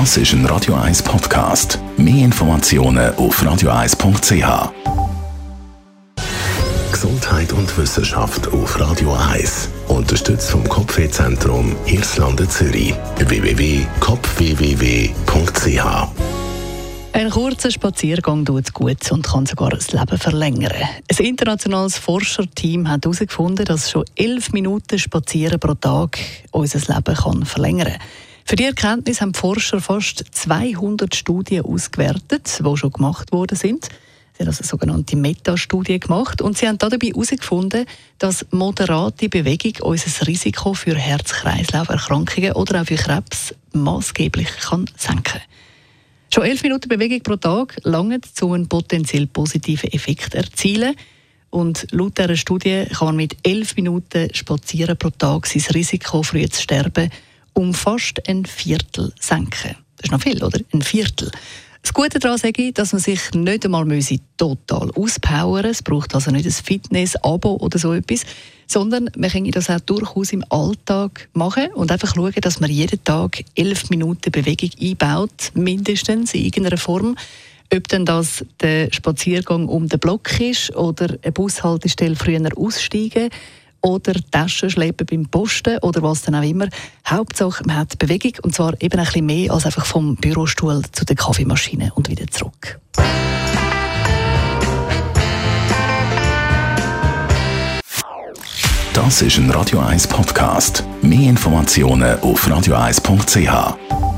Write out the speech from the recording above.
Das ist ein Radio 1 Podcast. Mehr Informationen auf radio1.ch. Gesundheit und Wissenschaft auf Radio 1. Unterstützt vom Kopfwehzentrum Irlande Zürich. www.kopfwww.ch ein kurzer Spaziergang tut gut und kann sogar das Leben verlängern. Ein internationales Forscherteam hat herausgefunden, dass schon elf Minuten Spazieren pro Tag unser Leben kann verlängern kann. Für die Erkenntnis haben die Forscher fast 200 Studien ausgewertet, die schon gemacht worden sind. Sie haben also eine sogenannte Metastudie gemacht und sie haben dabei herausgefunden, dass moderate Bewegung unser Risiko für Herz-Kreislauf-Erkrankungen oder auch für Krebs maßgeblich kann senken kann. Schon elf Minuten Bewegung pro Tag langen, um einen potenziell positiven Effekt erzielen. Und laut dieser Studie kann man mit elf Minuten Spazieren pro Tag sein Risiko, früh zu sterben, um fast ein Viertel senken. Das ist noch viel, oder? Ein Viertel. Das Gute daran sage ich, dass man sich nicht einmal total auspowern. Es braucht also nicht ein Fitness-Abo oder so etwas, sondern man kann das auch durchaus im Alltag machen und einfach schauen, dass man jeden Tag elf Minuten Bewegung einbaut, mindestens in irgendeiner Form. Ob denn das der Spaziergang um den Block ist oder eine Bushaltestelle früher aussteigen oder Taschen schleppen beim Posten oder was dann auch immer. Hauptsache, man hat Bewegung und zwar eben ein bisschen mehr als einfach vom Bürostuhl zu der Kaffeemaschine und wieder zurück. Das ist ein Radio 1 Podcast. Mehr Informationen auf radio1.ch.